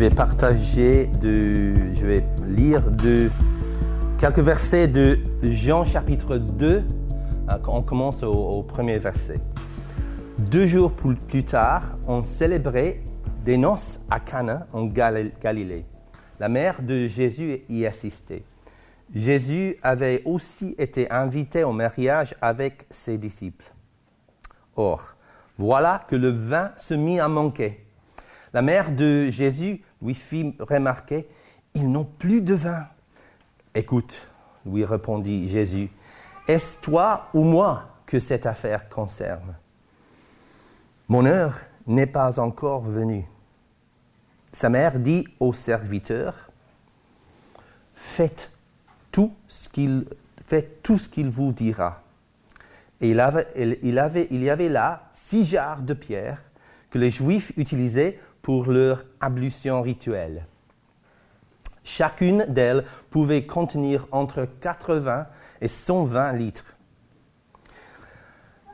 vais partager, de, je vais lire de, quelques versets de Jean chapitre 2. Euh, On commence au, premier verset. Deux jours plus tard, on célébrait des noces à Cana en Gal- Galilée. La mère de Jésus y assistait. Jésus avait aussi été invité au mariage avec ses disciples. Or, voilà que le vin se mit à manquer. La mère de Jésus lui fit remarquer, ils n'ont plus de vin. Écoute, lui répondit Jésus, est-ce toi ou moi que cette affaire concerne? Mon heure n'est pas encore venue. Sa mère dit au serviteur, faites tout ce qu'il tout ce qu'il vous dira. Et il, il y avait là six jarres de pierre que les Juifs utilisaient pour leur ablution rituelle. Chacune d'elles pouvait contenir entre 80 et 120 litres.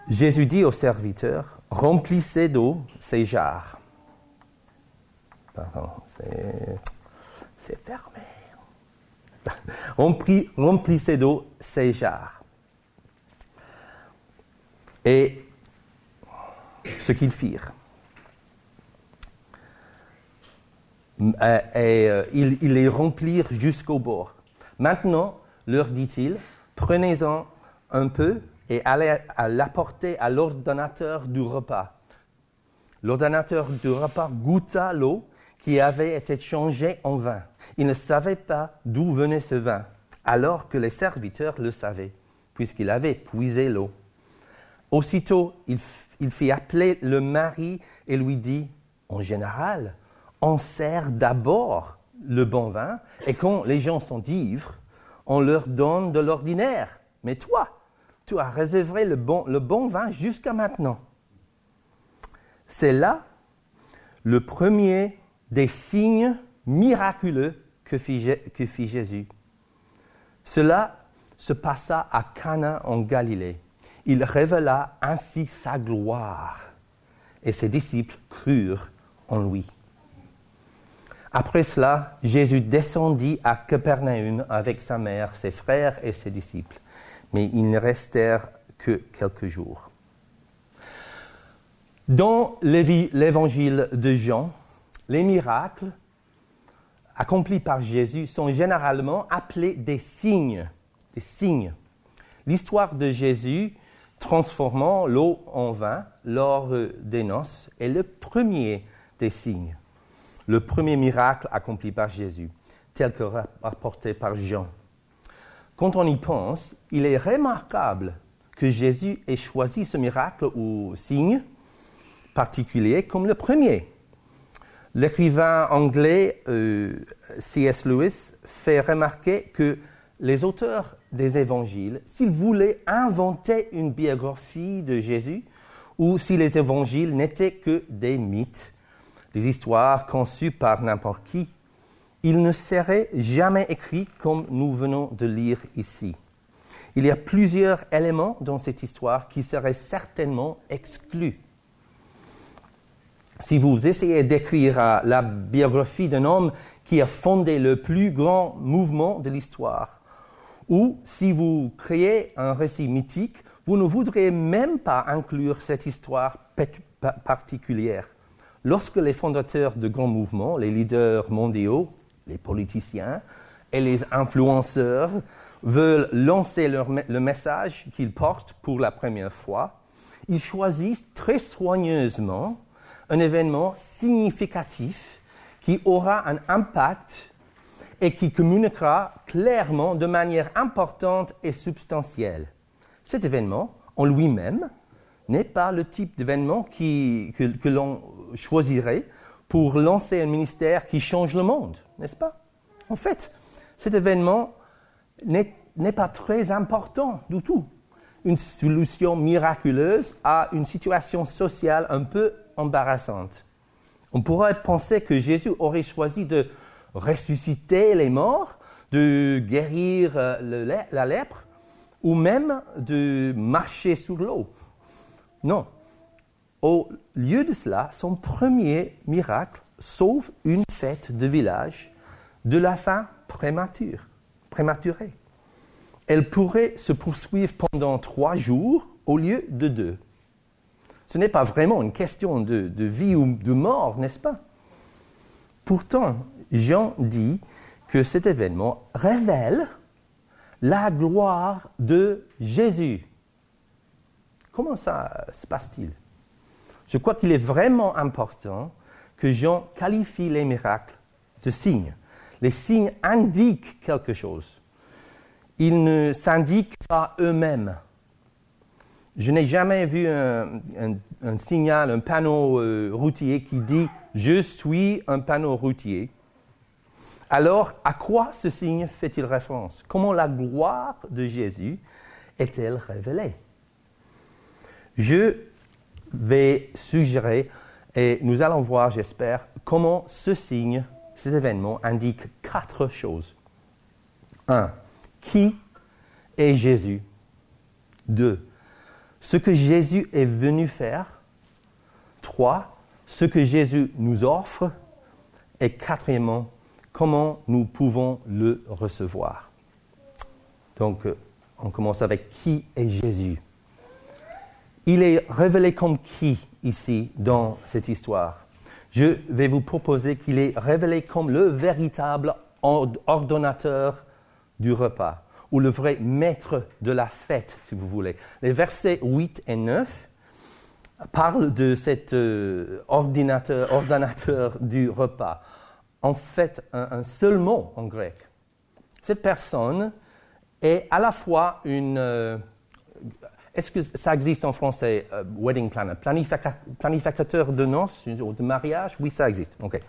Jésus dit au serviteur, remplissez d'eau ces jarres. Pardon, c'est, fermé. Rempli- remplissez d'eau ces jarres. Et ce qu'ils firent. M- euh, Et euh, ils les remplirent jusqu'au bord. Maintenant, leur dit-il, prenez-en un peu et allez à l'apporter à l'ordonnateur du repas. L'ordonnateur du repas goûta l'eau qui avait été changée en vin. Il ne savait pas d'où venait ce vin, alors que les serviteurs le savaient, puisqu'il avait puisé l'eau. Aussitôt, il, il fit appeler le mari et lui dit, en général, on sert d'abord le bon vin, et quand les gens sont ivres, on leur donne de l'ordinaire. Mais toi, tu as réservé le bon, vin jusqu'à maintenant. C'est là le premier des signes miraculeux que fit, que fit Jésus. Cela se passa à Cana en Galilée. Il révéla ainsi sa gloire et ses disciples crurent en lui. Après cela, Jésus descendit à Capernaum avec sa mère, ses frères et ses disciples, mais ils ne restèrent que quelques jours. Dans l'évangile de Jean, les miracles accomplis par Jésus sont généralement appelés des signes. Des signes. L'histoire de Jésus transformant l'eau en vin lors des noces est le premier des signes, le premier miracle accompli par Jésus, tel que ra- rapporté par Jean. Quand on y pense, il est remarquable que Jésus ait choisi ce miracle ou signe particulier comme le premier. L'écrivain anglais euh, C.S. Lewis fait remarquer que les auteurs des évangiles, s'ils voulaient inventer une biographie de Jésus, ou si les évangiles n'étaient que des mythes, des histoires conçues par n'importe qui, ils ne seraient jamais écrits comme nous venons de lire ici. Il y a plusieurs éléments dans cette histoire qui seraient certainement exclus. Si vous essayez d'écrire la biographie d'un homme qui a fondé le plus grand mouvement de l'histoire, ou si vous créez un récit mythique, vous ne voudriez même pas inclure cette histoire particulière. Lorsque les fondateurs de grands mouvements, les leaders mondiaux, les politiciens et les influenceurs veulent lancer le message qu'ils portent pour la première fois, ils choisissent très soigneusement un événement significatif qui aura un impact et qui communiquera clairement de manière importante et substantielle. Cet événement, en lui-même, n'est pas le type d'événement que l'on choisirait pour lancer un ministère qui change le monde, n'est-ce pas? En fait, cet événement n'est pas très important du tout. Une solution miraculeuse à une situation sociale un peu embarrassante. On pourrait penser que Jésus aurait choisi de ressusciter les morts, de guérir euh, la lèpre, ou même de marcher sur l'eau. Non. Au lieu de cela, son premier miracle sauve une fête de village de la fin prématurée. Elle pourrait se poursuivre pendant trois jours au lieu de deux. Ce n'est pas vraiment une question de, de vie ou de mort, n'est-ce pas? Pourtant, Jean dit que cet événement révèle la gloire de Jésus. Comment ça se passe-t-il? Je crois qu'il est vraiment important que Jean qualifie les miracles de signes. Les signes indiquent quelque chose. Ils ne s'indiquent pas eux-mêmes. Je n'ai jamais vu un, signal, un panneau euh, routier qui dit Je suis un panneau routier. Alors, à quoi ce signe fait-il référence? Comment la gloire de Jésus est-elle révélée? Je vais suggérer, et nous allons voir, j'espère, comment ce signe, cet événement indique quatre choses. Un, qui est Jésus? Deux, ce que Jésus est venu faire. Trois, ce que Jésus nous offre. Et quatrièmement, comment nous pouvons le recevoir. Donc, euh, on commence avec qui est Jésus? Il est révélé comme qui ici dans cette histoire Je vais vous proposer qu'il est révélé comme le véritable ordonnateur du repas ou le vrai maître de la fête, si vous voulez. Les versets 8 et 9 parlent de cet euh, ordinateur, ordonnateur du repas. En fait, un, seul mot en grec. Cette personne est à la fois une... Euh, est-ce que ça existe en français, euh, wedding planner, planificateur de noces, de mariage? Oui, ça existe. Ok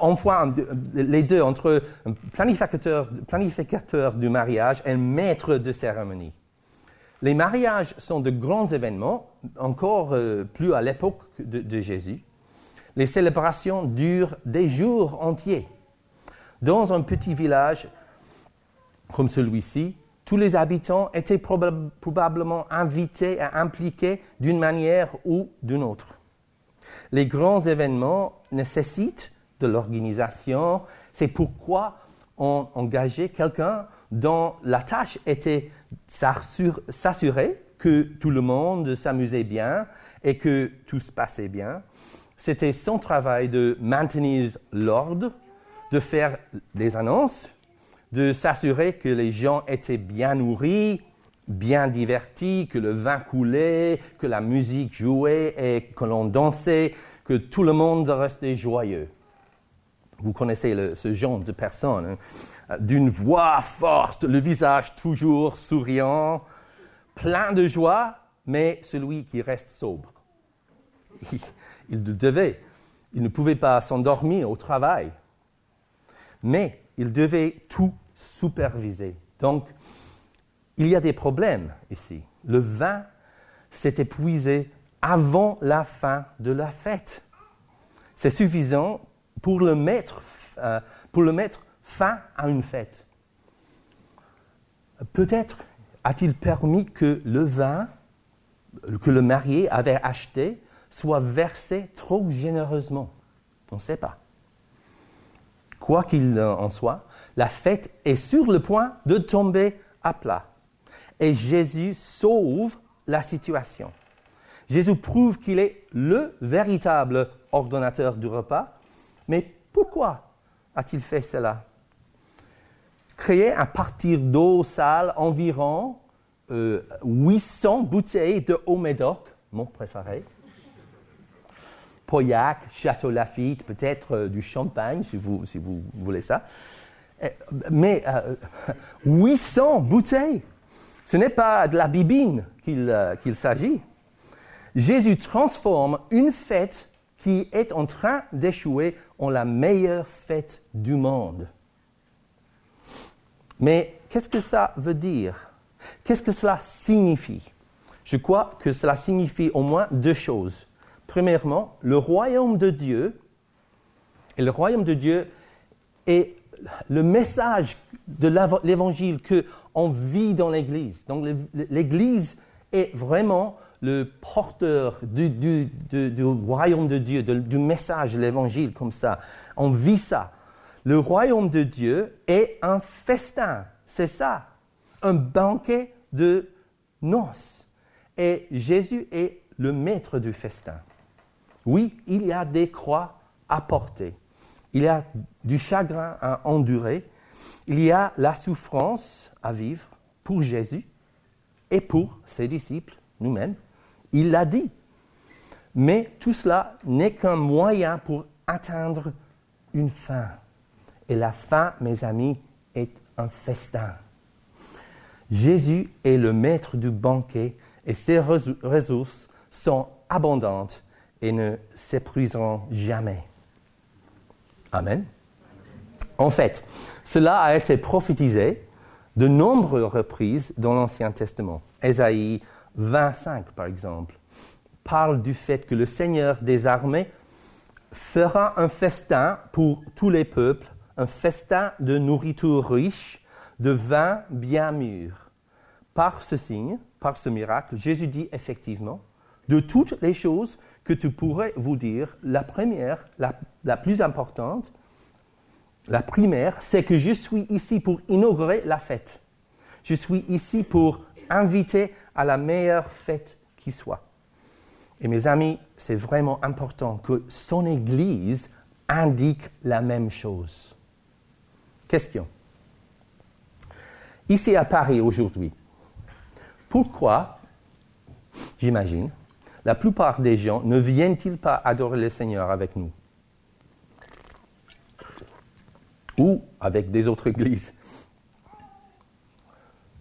on voit les deux entre planificateur, planificateur du mariage et maître de cérémonie. Les mariages sont de grands événements, encore euh, plus à l'époque de, Jésus. Les célébrations durent des jours entiers. Dans un petit village comme celui-ci, tous les habitants étaient probablement invités et impliqués d'une manière ou d'une autre. Les grands événements nécessitent de l'organisation. C'est pourquoi on engageait quelqu'un dont la tâche était s'assurer que tout le monde s'amusait bien et que tout se passait bien. C'était son travail de maintenir l'ordre, de faire des annonces, de s'assurer que les gens étaient bien nourris, bien divertis, que le vin coulait, que la musique jouait et que l'on dansait, que tout le monde restait joyeux. Vous connaissez ce genre de personne, hein. d'une voix forte, le visage toujours souriant, plein de joie, mais celui qui reste sobre. Il, devait, il ne pouvait pas s'endormir au travail, mais il devait tout superviser. Donc, il y a des problèmes ici. Le vin s'est épuisé avant la fin de la fête. C'est suffisant pour le mettre, euh, pour le mettre fin à une fête. Peut-être a-t-il permis que le vin que le marié avait acheté soit versé trop généreusement. On ne sait pas. Quoi qu'il en soit, la fête est sur le point de tomber à plat. Et Jésus sauve la situation. Jésus prouve qu'il est le véritable ordonnateur du repas mais pourquoi a-t-il fait cela? Créer à partir d'eau sale environ 800 euh, bouteilles de Haut-Médoc, mon préféré. Pauillac, Château Lafitte, peut-être euh, du champagne si vous, si vous voulez ça. Eh, mais 800 euh, bouteilles, ce n'est pas de la bibine qu'il s'agit. Jésus transforme une fête qui est en train d'échouer en la meilleure fête du monde. Mais qu'est-ce que ça veut dire? Qu'est-ce que cela signifie? Je crois que cela signifie au moins deux choses. Premièrement, le royaume de Dieu, et le royaume de Dieu est le message de l'évangile que on vit dans l'Église. Donc l'Église est vraiment le porteur du, royaume de Dieu, du message de l'évangile comme ça. On vit ça. Le royaume de Dieu est un festin, c'est ça, un banquet de noces. Et Jésus est le maître du festin. Oui, il y a des croix à porter. Il y a du chagrin à endurer. Il y a la souffrance à vivre pour Jésus et pour ses disciples, nous-mêmes. Il l'a dit. Mais tout cela n'est qu'un moyen pour atteindre une fin. Et la fin, mes amis, est un festin. Jésus est le maître du banquet et ses ressources sont abondantes et ne s'épuiseront jamais. Amen. En fait, cela a été prophétisé de nombreuses reprises dans l'Ancien Testament. Ésaïe 25, par exemple, parle du fait que le Seigneur des armées fera un festin pour tous les peuples, un festin de nourriture riche, de vin bien mûr. Par ce signe, par ce miracle, Jésus dit effectivement, de toutes les choses que tu pourrais vous dire, la première, la, la plus importante, la primaire, c'est que je suis ici pour inaugurer la fête. Je suis ici pour inviter à la meilleure fête qui soit. Et mes amis, c'est vraiment important que son Église indique la même chose. Question. Ici à Paris aujourd'hui, pourquoi, j'imagine, la plupart des gens ne viennent-ils pas adorer le Seigneur avec nous? Ou avec des autres églises?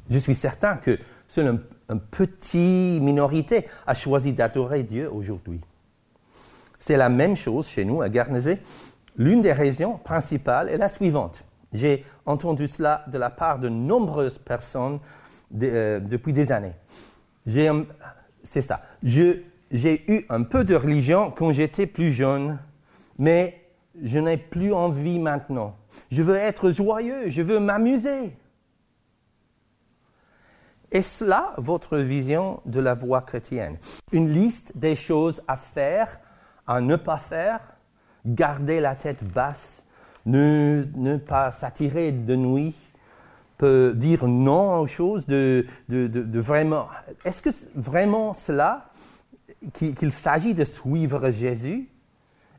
Je suis certain que seule un, un petit minorité a choisi d'adorer Dieu aujourd'hui. C'est la même chose chez nous à Guernesey. L'une des raisons principales est la suivante. J'ai entendu cela de la part de nombreuses personnes euh, depuis des années. Un- C'est ça. Je- J'ai eu un peu de religion quand j'étais plus jeune, mais je n'ai plus envie maintenant. Je veux être joyeux, je veux m'amuser. Est-ce là votre vision de la voie chrétienne Une liste des choses à faire, à ne pas faire, garder la tête basse, ne, pas s'attirer de nuit, dire non aux choses de, vraiment. Est-ce que vraiment cela qu'il s'agit de suivre Jésus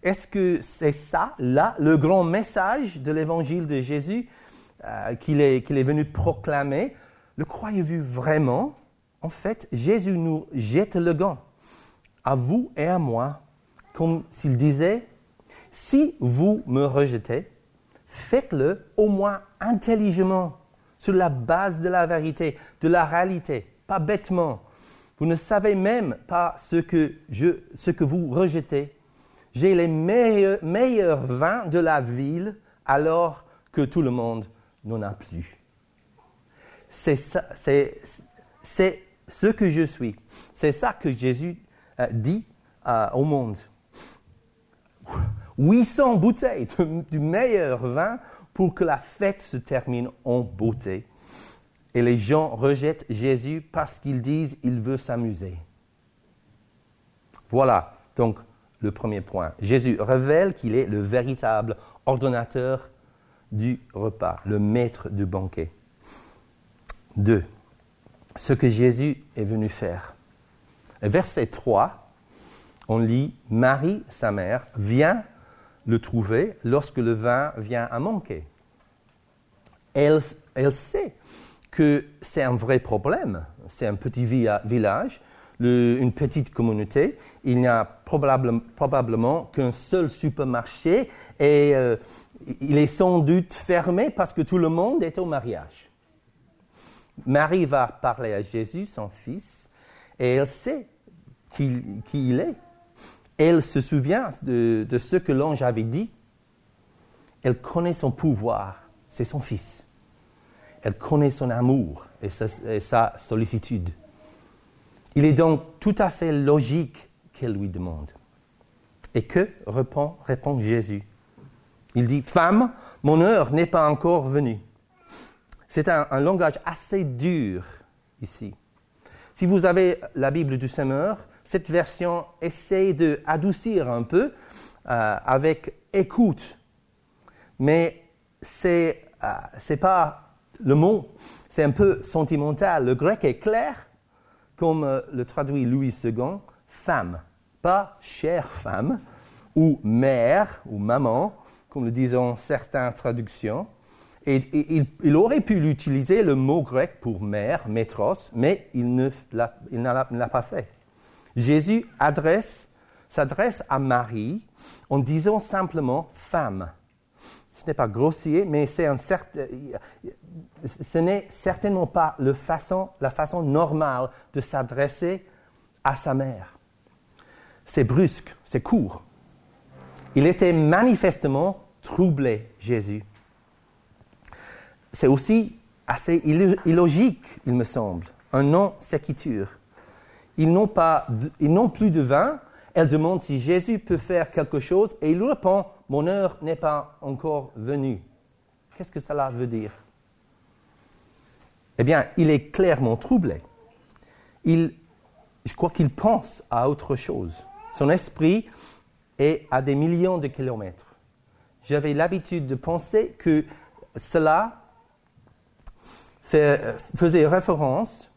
Est-ce que c'est ça, là, le grand message de l'évangile de Jésus euh, qu'il est, est venu proclamer? Le croyez-vous vraiment? En fait, Jésus nous jette le gant, à vous et à moi, comme s'il disait, si vous me rejetez, faites-le au moins intelligemment, sur la base de la vérité, de la réalité, pas bêtement. Vous ne savez même pas ce que, je, ce que vous rejetez. J'ai les meilleurs, vins de la ville alors que tout le monde n'en a plus. C'est ce que je suis. C'est ça que Jésus euh, dit euh, au monde. 800 bouteilles du meilleur vin pour que la fête se termine en beauté. Et les gens rejettent Jésus parce qu'ils disent qu'il veut s'amuser. Voilà donc le premier point. Jésus révèle qu'il est le véritable ordonnateur du repas, le maître du banquet. Deux, ce que Jésus est venu faire. Verset 3, on lit Marie, sa mère, vient le trouver lorsque le vin vient à manquer. Elle, elle sait que c'est un vrai problème. C'est un petit villa- village, une petite communauté. Il n'y a probable- probablement qu'un seul supermarché et euh, il est sans doute fermé parce que tout le monde est au mariage. Marie va parler à Jésus, son fils, et elle sait qui, qui il est. Elle se souvient de, de ce que l'ange avait dit. Elle connaît son pouvoir, c'est son fils. Elle connaît son amour et sa, sollicitude. Il est donc tout à fait logique qu'elle lui demande. Et que répond, Jésus? Il dit, Femme, mon heure n'est pas encore venue. C'est un, langage assez dur ici. Si vous avez la Bible du Semeur, cette version essaie de adoucir un peu euh, avec écoute. Mais c'est n'est pas le mot, c'est un peu sentimental. Le grec est clair, comme euh, le traduit Louis II, femme, pas chère femme, ou mère, ou maman, comme le disent certaines traductions. Et, il, aurait pu l'utiliser, le mot grec, pour mère, métros, mais il ne l'a pas fait. Jésus s'adresse à Marie en disant simplement femme. Ce n'est pas grossier, mais c'est un certain, ce n'est certainement pas le façon, la façon normale de s'adresser à sa mère. C'est brusque, c'est court. Il était manifestement troublé, Jésus. C'est aussi assez illogique, il me semble, un non-séquiture. Ils n'ont plus de vin. Elle demande si Jésus peut faire quelque chose et il répond, mon heure n'est pas encore venue. Qu'est-ce que cela veut dire? Eh bien, il est clairement troublé. Je crois qu'il pense à autre chose. Son esprit est à des millions de kilomètres. J'avais l'habitude de penser que cela faisait référence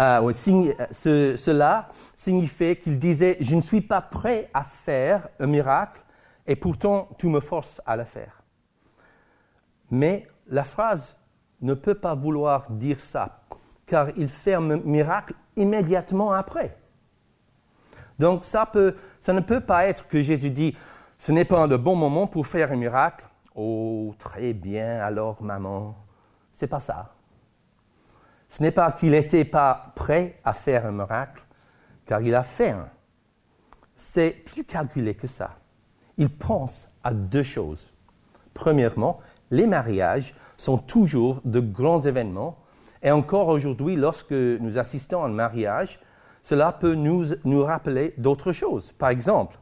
euh, cela signifiait qu'il disait Je ne suis pas prêt à faire un miracle et pourtant tu me forces à le faire. Mais la phrase ne peut pas vouloir dire ça, car il fait un miracle immédiatement après. Donc ça, peut, ça ne peut pas être que Jésus dit Ce n'est pas le bon moment pour faire un miracle. Oh, très bien, alors maman. C'est pas ça. Ce n'est pas qu'il n'était pas prêt à faire un miracle, car il a fait un. C'est plus calculé que ça. Il pense à deux choses. Premièrement, les mariages sont toujours de grands événements, et encore aujourd'hui, lorsque nous assistons à un mariage, cela peut nous, nous rappeler d'autres choses. Par exemple,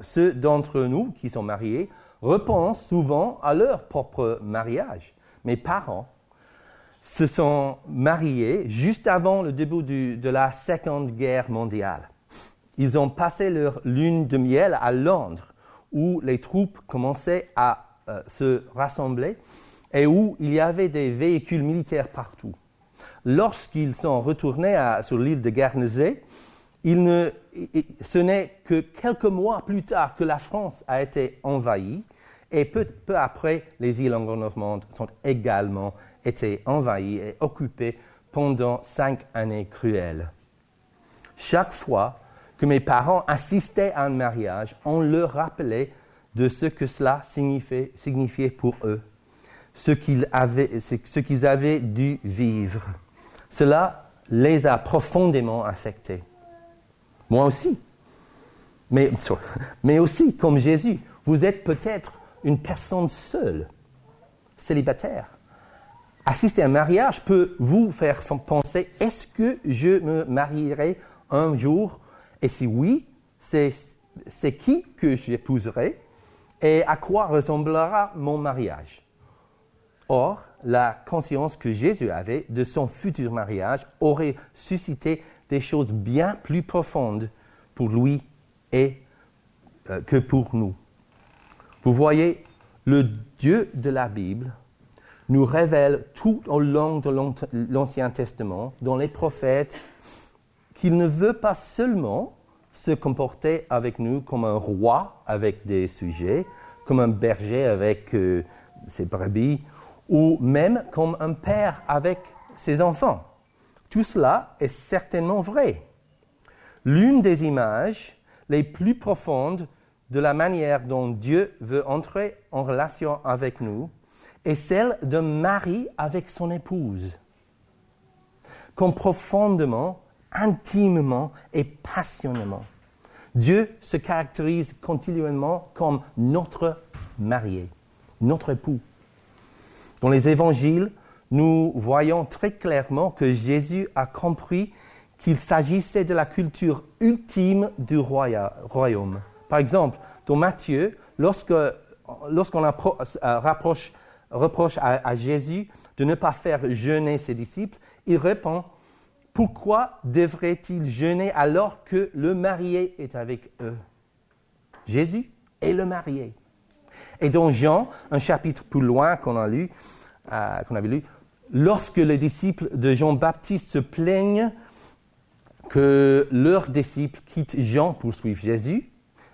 ceux d'entre nous qui sont mariés repensent souvent à leur propre mariage. Mes parents se sont mariés juste avant le début de la Seconde Guerre mondiale. Ils ont passé leur lune de miel à Londres, où les troupes commençaient à euh, se rassembler et où il y avait des véhicules militaires partout. Lorsqu'ils sont retournés sur l'île de Guernesey, ce n'est que quelques mois plus tard que la France a été envahie et peu, peu après, les îles anglo-normandes sont également été envahi et occupé pendant cinq années cruelles. Chaque fois que mes parents assistaient à un mariage, on leur rappelait de ce que cela signifiait, signifiait pour eux, ce qu'ils avaient, ce qu'ils avaient dû vivre. Cela les a profondément affectés. Moi aussi. Mais, mais aussi, comme Jésus, vous êtes peut-être une personne seule, célibataire assister à un mariage peut vous faire penser, est-ce que je me marierai un jour? Et si oui, c'est qui que j'épouserai? Et à quoi ressemblera mon mariage? Or, la conscience que Jésus avait de son futur mariage aurait suscité des choses bien plus profondes pour lui euh, que pour nous. Vous voyez, le Dieu de la Bible nous révèle tout au long de l'Ancien Testament, dans les prophètes, qu'il ne veut pas seulement se comporter avec nous comme un roi avec des sujets, comme un berger avec euh, ses brebis, ou même comme un père avec ses enfants. Tout cela est certainement vrai. L'une des images les plus profondes de la manière dont Dieu veut entrer en relation avec nous est celle d'un mari avec son épouse. Comme profondément, intimement et passionnément. Dieu se caractérise continuellement comme notre marié, notre époux. Dans les évangiles, nous voyons très clairement que Jésus a compris qu'il s'agissait de la culture ultime du royaume. Par exemple, dans Matthieu, lorsqu'on rapproche reproche à, Jésus de ne pas faire jeûner ses disciples, il répond pourquoi devrait-il jeûner alors que le marié est avec eux? Jésus est le marié. Et dans Jean, un chapitre plus loin qu'on a lu, euh, qu'on avait lu, lorsque les disciples de Jean-Baptiste se plaignent que leurs disciples quittent Jean pour suivre Jésus,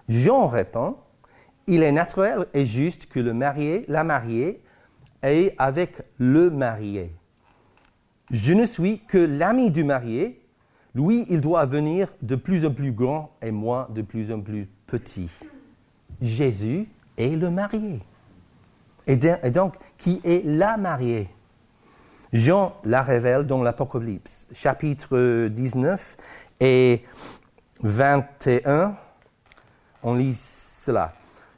Jean répond, il est naturel et juste que le marié, la mariée, est avec le marié. Je ne suis que l'ami du marié. Lui, il doit venir de plus en plus grand et moi de plus en plus petit. Jésus est le marié. Et donc, qui est la mariée? Jean la révèle dans l'Apocalypse, chapitre 19 et 21. On lit cela.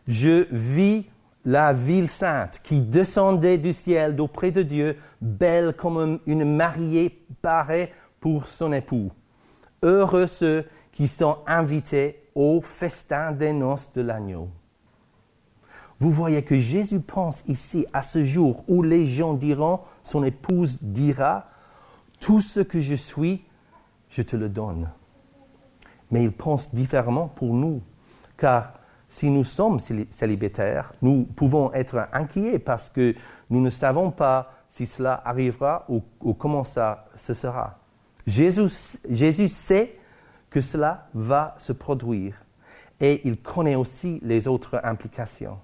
Je vis la ville sainte qui descendait du ciel d'auprès de Dieu, belle comme une mariée parée pour son époux. Heureux ceux qui sont invités au festin des noces de l'agneau. Vous voyez que Jésus pense ici à ce jour où les gens diront, son épouse dira, tout ce que je suis, je te le donne. Mais il pense différemment pour nous, car si nous sommes célibataires, nous pouvons être inquiets parce que nous ne savons pas si cela arrivera ou, comment ça se sera. Jésus, Jésus sait que cela va se produire et il connaît aussi les autres implications,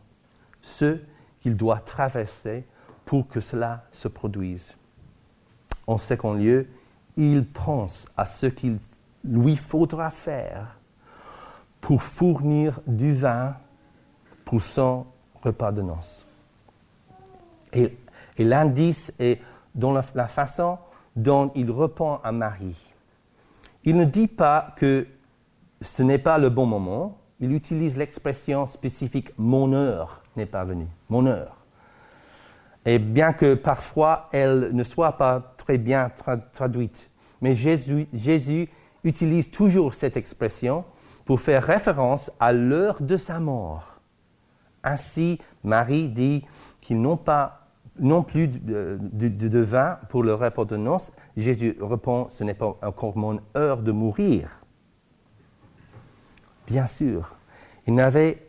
ce qu'il doit traverser pour que cela se produise. En second lieu, il pense à ce qu'il lui faudra faire pour fournir du vin pour son repas de noces. Et, l'indice est dans la, façon dont il répond à Marie. Il ne dit pas que ce n'est pas le bon moment, il utilise l'expression spécifique mon heure n'est pas venue, mon heure. Et bien que parfois elle ne soit pas très bien traduite, mais Jésus, Jésus utilise toujours cette expression pour faire référence à l'heure de sa mort. Ainsi, Marie dit qu'ils n'ont pas non plus de, vin pour le repas de noces. Jésus répond, ce n'est pas encore mon heure de mourir. Bien sûr, il n'avait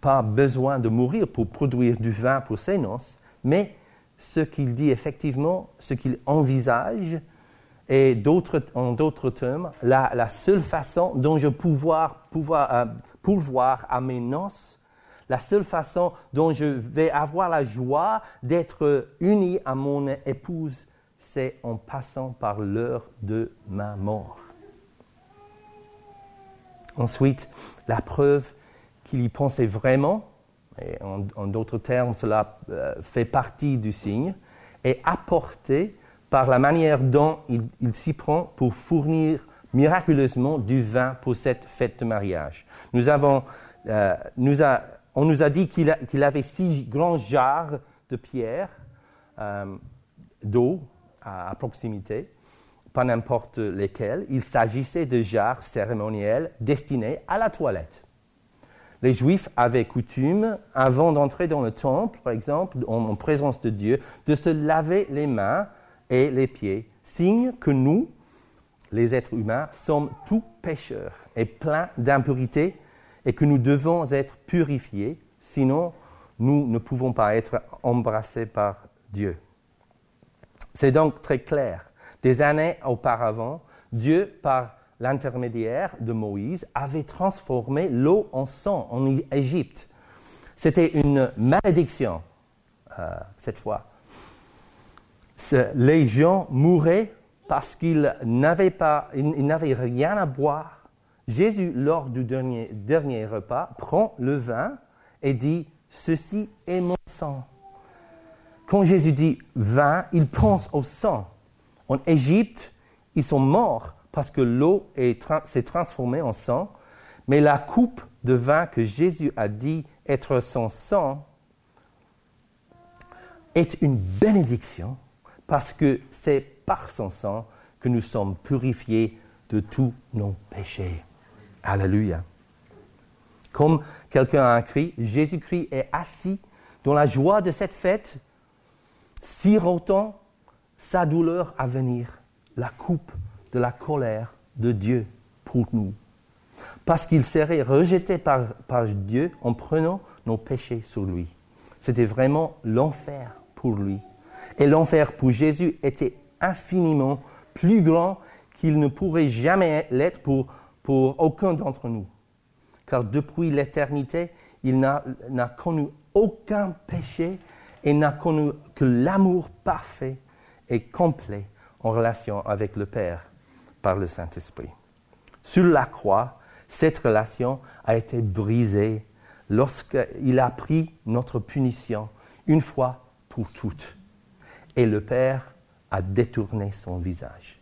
pas besoin de mourir pour produire du vin pour ses noces, mais ce qu'il dit effectivement, ce qu'il envisage, et en d'autres termes, la, seule façon dont je pouvoir, pouvoir euh, pourvoir à mes noces, la seule façon dont je vais avoir la joie d'être uni à mon épouse, c'est en passant par l'heure de ma mort. Ensuite, la preuve qu'il y pensait vraiment, et en, d'autres termes, cela euh, fait partie du signe, est apporté par la manière dont il, s'y prend pour fournir miraculeusement du vin pour cette fête de mariage. Nous avons, euh, on nous a dit qu'il avait six grands jarres de pierre euh, d'eau à, proximité, pas n'importe lesquels. Il s'agissait de jarres cérémoniels destinés à la toilette. Les Juifs avaient coutume, avant d'entrer dans le temple, par exemple, en présence de Dieu, de se laver les mains et les pieds, signe que nous, les êtres humains, sommes tous pécheurs et pleins d'impurités et que nous devons être purifiés, sinon nous ne pouvons pas être embrassés par Dieu. C'est donc très clair. Des années auparavant, Dieu, par l'intermédiaire de Moïse, avait transformé l'eau en sang en Égypte. C'était une malédiction, euh, cette fois les gens mouraient parce qu'ils n'avaient rien à boire. Jésus, lors du dernier, dernier repas, prend le vin et dit, ceci est mon sang. Quand Jésus dit vin, il pense au sang. En Égypte, ils sont morts parce que l'eau s'est transformée en sang, mais la coupe de vin que Jésus a dit être son sang est une bénédiction parce que c'est par son sang que nous sommes purifiés de tous nos péchés. Alléluia. Comme quelqu'un a écrit, Jésus-Christ est assis dans la joie de cette fête, sirotant sa douleur à venir, la coupe de la colère de Dieu pour nous. Parce qu'il serait rejeté par, par Dieu en prenant nos péchés sur lui. C'était vraiment l'enfer pour lui. Et l'enfer pour Jésus était infiniment plus grand qu'il ne pourrait jamais l'être pour, aucun d'entre nous. Car depuis l'éternité, il n'a connu aucun péché et n'a connu que l'amour parfait et complet en relation avec le Père par le Saint-Esprit. Sur la croix, cette relation a été brisée lorsqu'il a pris notre punition une fois pour toutes. Et le Père a détourné son visage.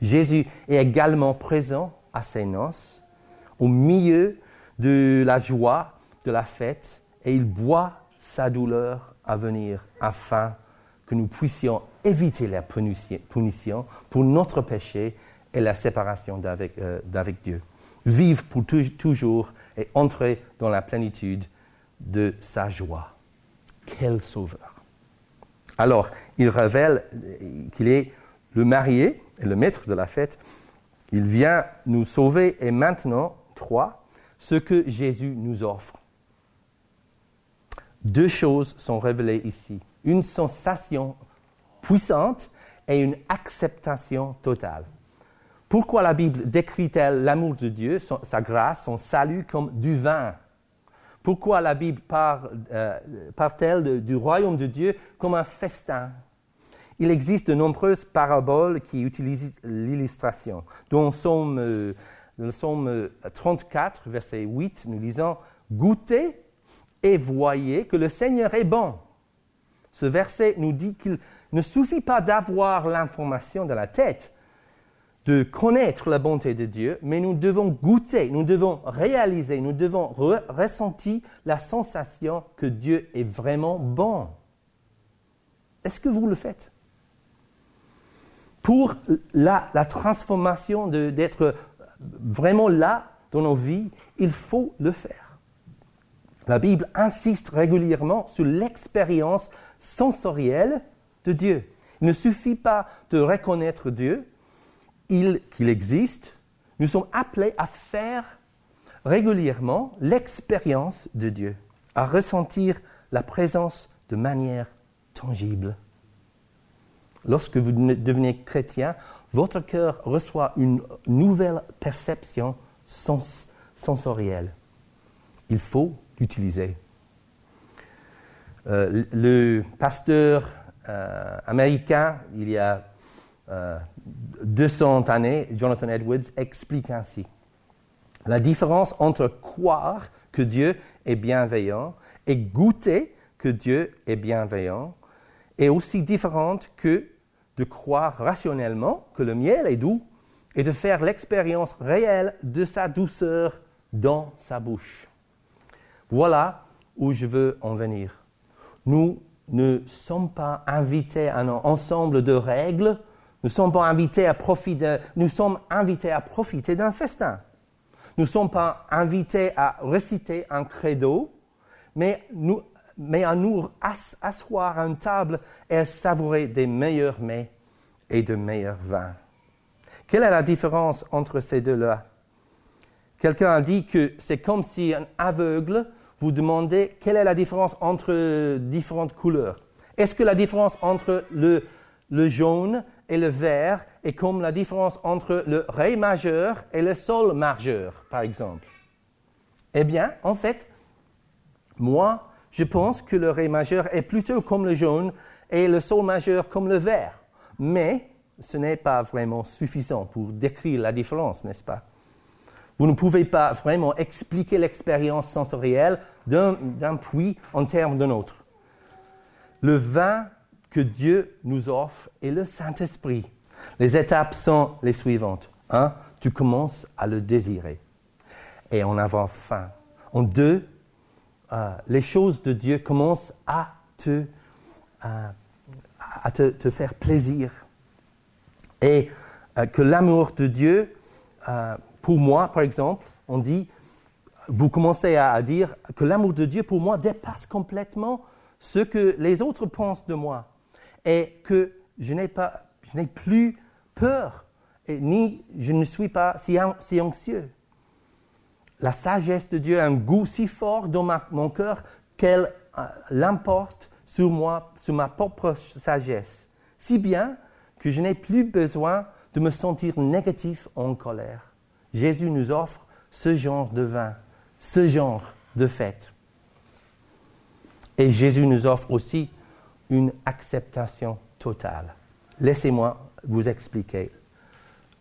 Jésus est également présent à ses noces, au milieu de la joie de la fête, et il boit sa douleur à venir afin que nous puissions éviter la punition pour notre péché et la séparation d'avec euh, Dieu. Vivre pour toujours et entrer dans la plénitude de sa joie. Quel sauveur. Alors, il révèle qu'il est le marié et le maître de la fête. Il vient nous sauver et maintenant, trois, ce que Jésus nous offre. Deux choses sont révélées ici. Une sensation puissante et une acceptation totale. Pourquoi la Bible décrit-elle l'amour de Dieu, sa grâce, son salut comme du vin? Pourquoi la Bible euh, parle-t-elle du royaume de Dieu comme un festin? Il existe de nombreuses paraboles qui utilisent l'illustration. Dans le psaume 34, euh, verset 8, nous lisons Goûtez et voyez que le Seigneur est bon. Ce verset nous dit qu'il ne suffit pas d'avoir l'information dans la tête, de connaître la bonté de Dieu, mais nous devons goûter, nous devons réaliser, nous devons ressentir la sensation que Dieu est vraiment bon. Est-ce que vous le faites? Pour la, la transformation d'être vraiment là dans nos vies, il faut le faire. La Bible insiste régulièrement sur l'expérience sensorielle de Dieu. Il ne suffit pas de reconnaître Dieu, qu'il existe. Nous sommes appelés à faire régulièrement l'expérience de Dieu, à ressentir la présence de manière tangible. Lorsque vous devenez chrétien, votre cœur reçoit une nouvelle perception sensorielle. Il faut l'utiliser. Euh, le pasteur euh, américain, il y a 200 euh, années, Jonathan Edwards explique ainsi. La différence entre croire que Dieu est bienveillant et goûter que Dieu est bienveillant est aussi différente que de croire rationnellement que le miel est doux et de faire l'expérience réelle de sa douceur dans sa bouche. Voilà où je veux en venir. Nous ne sommes pas invités à un ensemble de règles, nous sommes invités à profiter, nous sommes invités à profiter d'un festin. Nous ne sommes pas invités à réciter un credo, mais, nous, mais à nous asseoir à une table et à savourer des meilleurs mets et de meilleurs vins. Quelle est la différence entre ces deux-là? Quelqu'un a dit que c'est comme si un aveugle vous demandez quelle est la différence entre différentes couleurs. Est-ce que la différence entre le, le jaune et le vert est comme la différence entre le ré majeur et le sol majeur, par exemple Eh bien, en fait, moi, je pense que le ré majeur est plutôt comme le jaune et le sol majeur comme le vert. Mais ce n'est pas vraiment suffisant pour décrire la différence, n'est-ce pas? Vous ne pouvez pas vraiment expliquer l'expérience sensorielle d'un puits en termes d'un autre. Le vin que Dieu nous offre est le Saint-Esprit. Les étapes sont les suivantes. Un, tu commences à le désirer et en avoir faim. En deux, euh, les choses de Dieu commencent à te, euh, à te, faire plaisir. Et euh, que l'amour de Dieu pour moi, par exemple, on dit, vous commencez à, dire que l'amour de Dieu pour moi dépasse complètement ce que les autres pensent de moi et que je n'ai pas, je n'ai plus peur et ni je ne suis pas si, anxieux. La sagesse de Dieu a un goût si fort dans mon cœur qu'elle euh, l'emporte sur moi, sur ma propre sagesse, si bien que je n'ai plus besoin de me sentir négatif en colère. Jésus nous offre ce genre de vin, ce genre de fête. Et Jésus nous offre aussi une acceptation totale. Laissez-moi vous expliquer.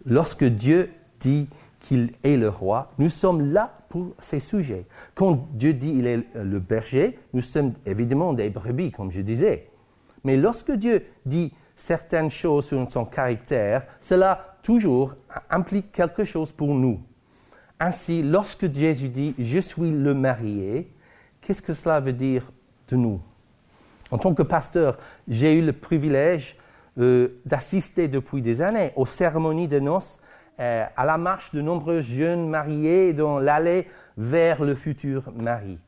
Lorsque Dieu dit qu'il est le roi, nous sommes là pour ses sujets. Quand Dieu dit qu'il est le berger, nous sommes évidemment des brebis, comme je disais. Mais lorsque Dieu dit certaines choses sur son caractère, cela toujours implique quelque chose pour nous. Ainsi, lorsque Jésus dit Je suis le marié, qu'est-ce que cela veut dire de nous? En tant que pasteur, j'ai eu le privilège euh, d'assister depuis des années aux cérémonies de noces, euh, à la marche de nombreux jeunes mariés dans l'allée vers le futur mari.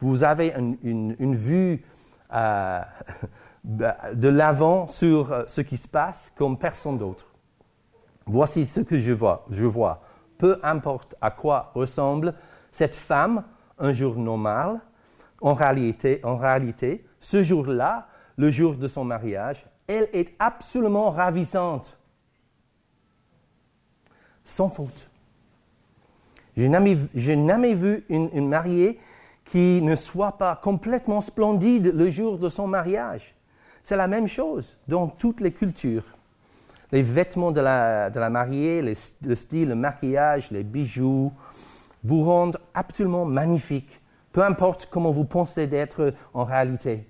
Vous avez une, vue euh, de l'avant sur ce qui se passe comme personne d'autre. Voici ce que je vois. Je vois. Peu importe à quoi ressemble cette femme un jour normal, en réalité, en réalité ce jour-là, le jour de son mariage, elle est absolument ravissante. Sans faute. Je n'ai jamais, vu une, mariée qui ne soit pas complètement splendide le jour de son mariage. C'est la même chose dans toutes les cultures. Les vêtements de la, mariée, le style, le maquillage, les bijoux vous rendent absolument magnifique, peu importe comment vous pensez d'être en réalité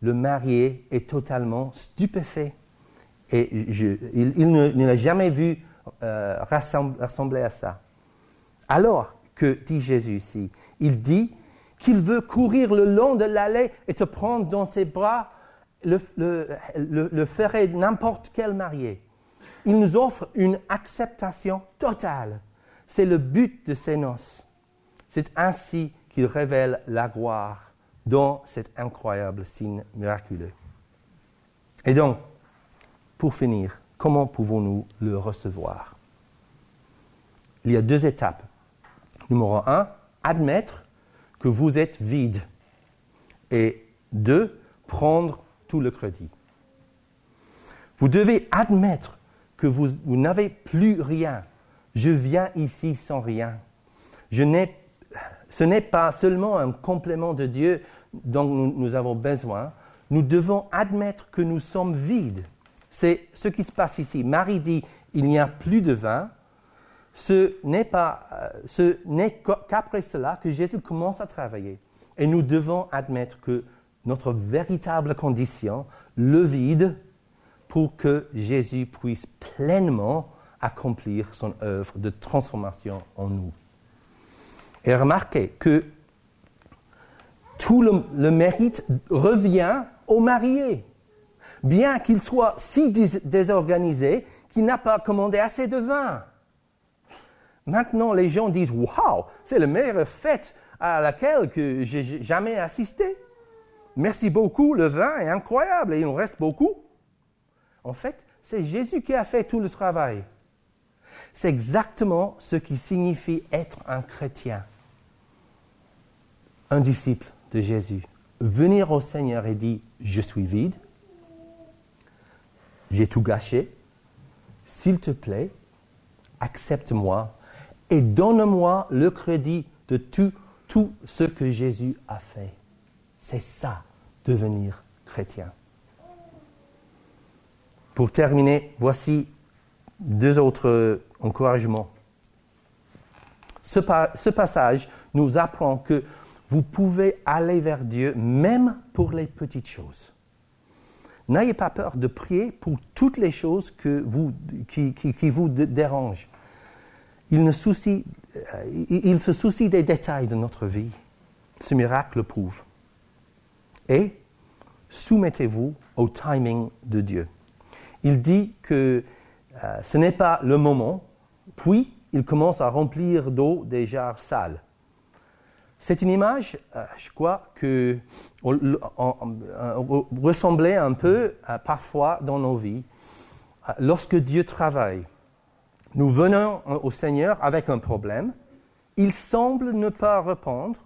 le marié est totalement stupéfait. Et il, ne, l'a jamais vu euh, rassembler à ça. Alors que dit Jésus ici, il dit qu'il veut courir le long de l'allée et te prendre dans ses bras, le, le ferait n'importe quel marié. Il nous offre une acceptation totale. C'est le but de ces noces. C'est ainsi qu'il révèle la gloire dans cet incroyable signe miraculeux. Et donc, pour finir, comment pouvons-nous le recevoir? Il y a deux étapes. Numéro un, admettre que vous êtes vide. Et deux, prendre tout le crédit. Vous devez admettre que vous, n'avez plus rien. Je viens ici sans rien. Je n'ai ce n'est pas seulement un complément de Dieu dont nous, avons besoin, nous devons admettre que nous sommes vides. C'est ce qui se passe ici. Marie dit, il n'y a plus de vin. Ce n'est pas, euh, ce n'est qu'après cela que Jésus commence à travailler. Et nous devons admettre que notre véritable condition, le vide, pour que Jésus puisse pleinement accomplir son œuvre de transformation en nous. Et remarquez que tout le, mérite revient au marié. Bien qu'il soit si désorganisé qu'il n'a pas commandé assez de vin. Maintenant, les gens disent Waouh, c'est la meilleure fête à laquelle que j'ai jamais assisté. Merci beaucoup, le vin est incroyable et il en reste beaucoup. En fait, c'est Jésus qui a fait tout le travail. C'est exactement ce qui signifie être un chrétien, un disciple de Jésus, venir au Seigneur et dire, je suis vide, j'ai tout gâché, s'il te plaît, accepte-moi et donne-moi le crédit de tout, ce que Jésus a fait. C'est ça, devenir chrétien. Pour terminer, voici deux autres encouragements. Ce passage nous apprend que vous pouvez aller vers Dieu même pour les petites choses. N'ayez pas peur de prier pour toutes les choses que vous, qui, vous dérangent. Euh, il se soucie des détails de notre vie. Ce miracle le prouve. Et soumettez-vous au timing de Dieu. Il dit que euh, ce n'est pas le moment, puis il commence à remplir d'eau des jarres sales. C'est une image, euh, je crois, que ressemblait un peu parfois dans nos vies. Euh, lorsque Dieu travaille, nous venons au Seigneur avec un problème, il semble ne pas répondre,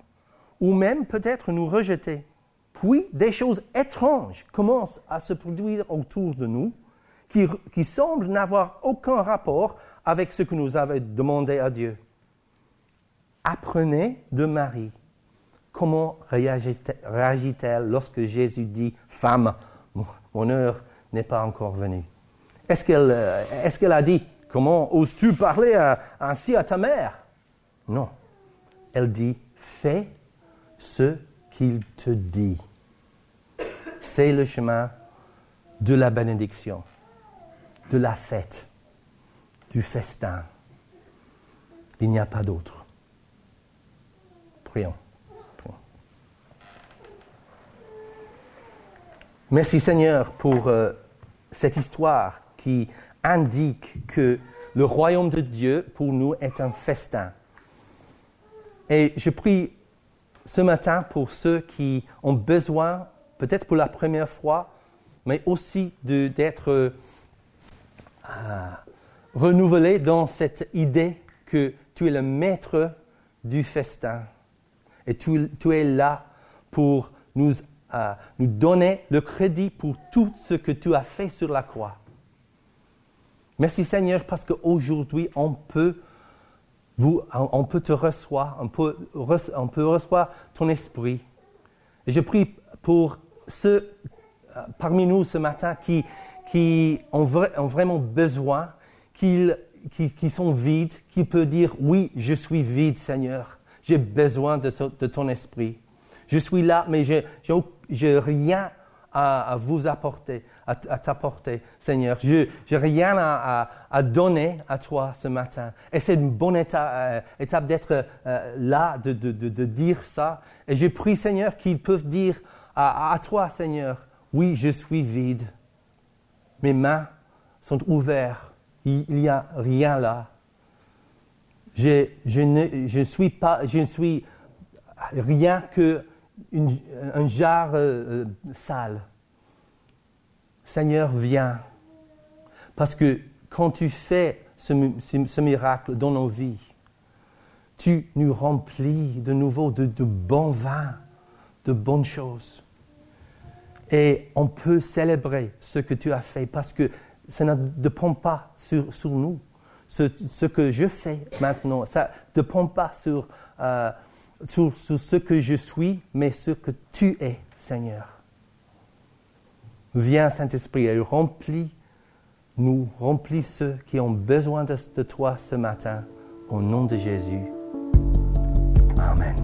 ou même peut-être nous rejeter. Puis des choses étranges commencent à se produire autour de nous qui, qui semblent n'avoir aucun rapport avec ce que nous avons demandé à Dieu. Apprenez de Marie. Comment réagit-elle lorsque Jésus dit Femme, mon heure n'est pas encore venue Est-ce qu'elle euh, est qu'elle a dit Comment oses-tu parler ainsi à ta mère? Non. Elle dit Fais ce qu'il te dit. C'est le chemin de la bénédiction, de la fête, du festin. Il n'y a pas d'autre. Prions. Merci Seigneur pour euh, cette histoire qui indique que le royaume de Dieu pour nous est un festin. Et je prie ce matin pour ceux qui ont besoin, peut-être pour la première fois, mais aussi d'être euh, renouvelés dans cette idée que tu es le maître du festin. Et tu, es là pour nous, euh, nous donner le crédit pour tout ce que tu as fait sur la croix. Merci Seigneur parce qu'aujourd'hui on peut, vous, on peut te recevoir, on peut, on peut ton esprit. Et je prie pour ceux euh, parmi nous ce matin qui, qui ont, vraiment besoin, qui, qui, sont vides, qui peuvent dire oui, je suis vide Seigneur, j'ai besoin de, de, ton esprit. Je suis là, mais je n'ai rien à, vous apporter, à, t'apporter, Seigneur. Je n'ai rien à, donner à toi ce matin. Et c'est une bonne étape, euh, d'être euh, là, de, dire ça. Et je prie, Seigneur, qu'ils peuvent dire à, toi, Seigneur, oui, je suis vide. Mes mains sont ouvertes. Il n'y a rien là. Je, ne suis rien que un jarre euh, euh, sale. Seigneur, viens. Parce que quand tu fais ce, miracle dans nos vies, tu nous remplis de nouveau de, de bons vins, de bonnes choses. Et on peut célébrer ce que tu as fait parce que ça ne dépend pas sur, nous. Ce, que je fais maintenant, ça ne dépend pas sur euh, sur, ce que je suis, mais ce que tu es, Seigneur. Viens, Saint-Esprit, et remplis nous, remplis ceux qui ont besoin de toi ce matin, au nom de Jésus. Amen.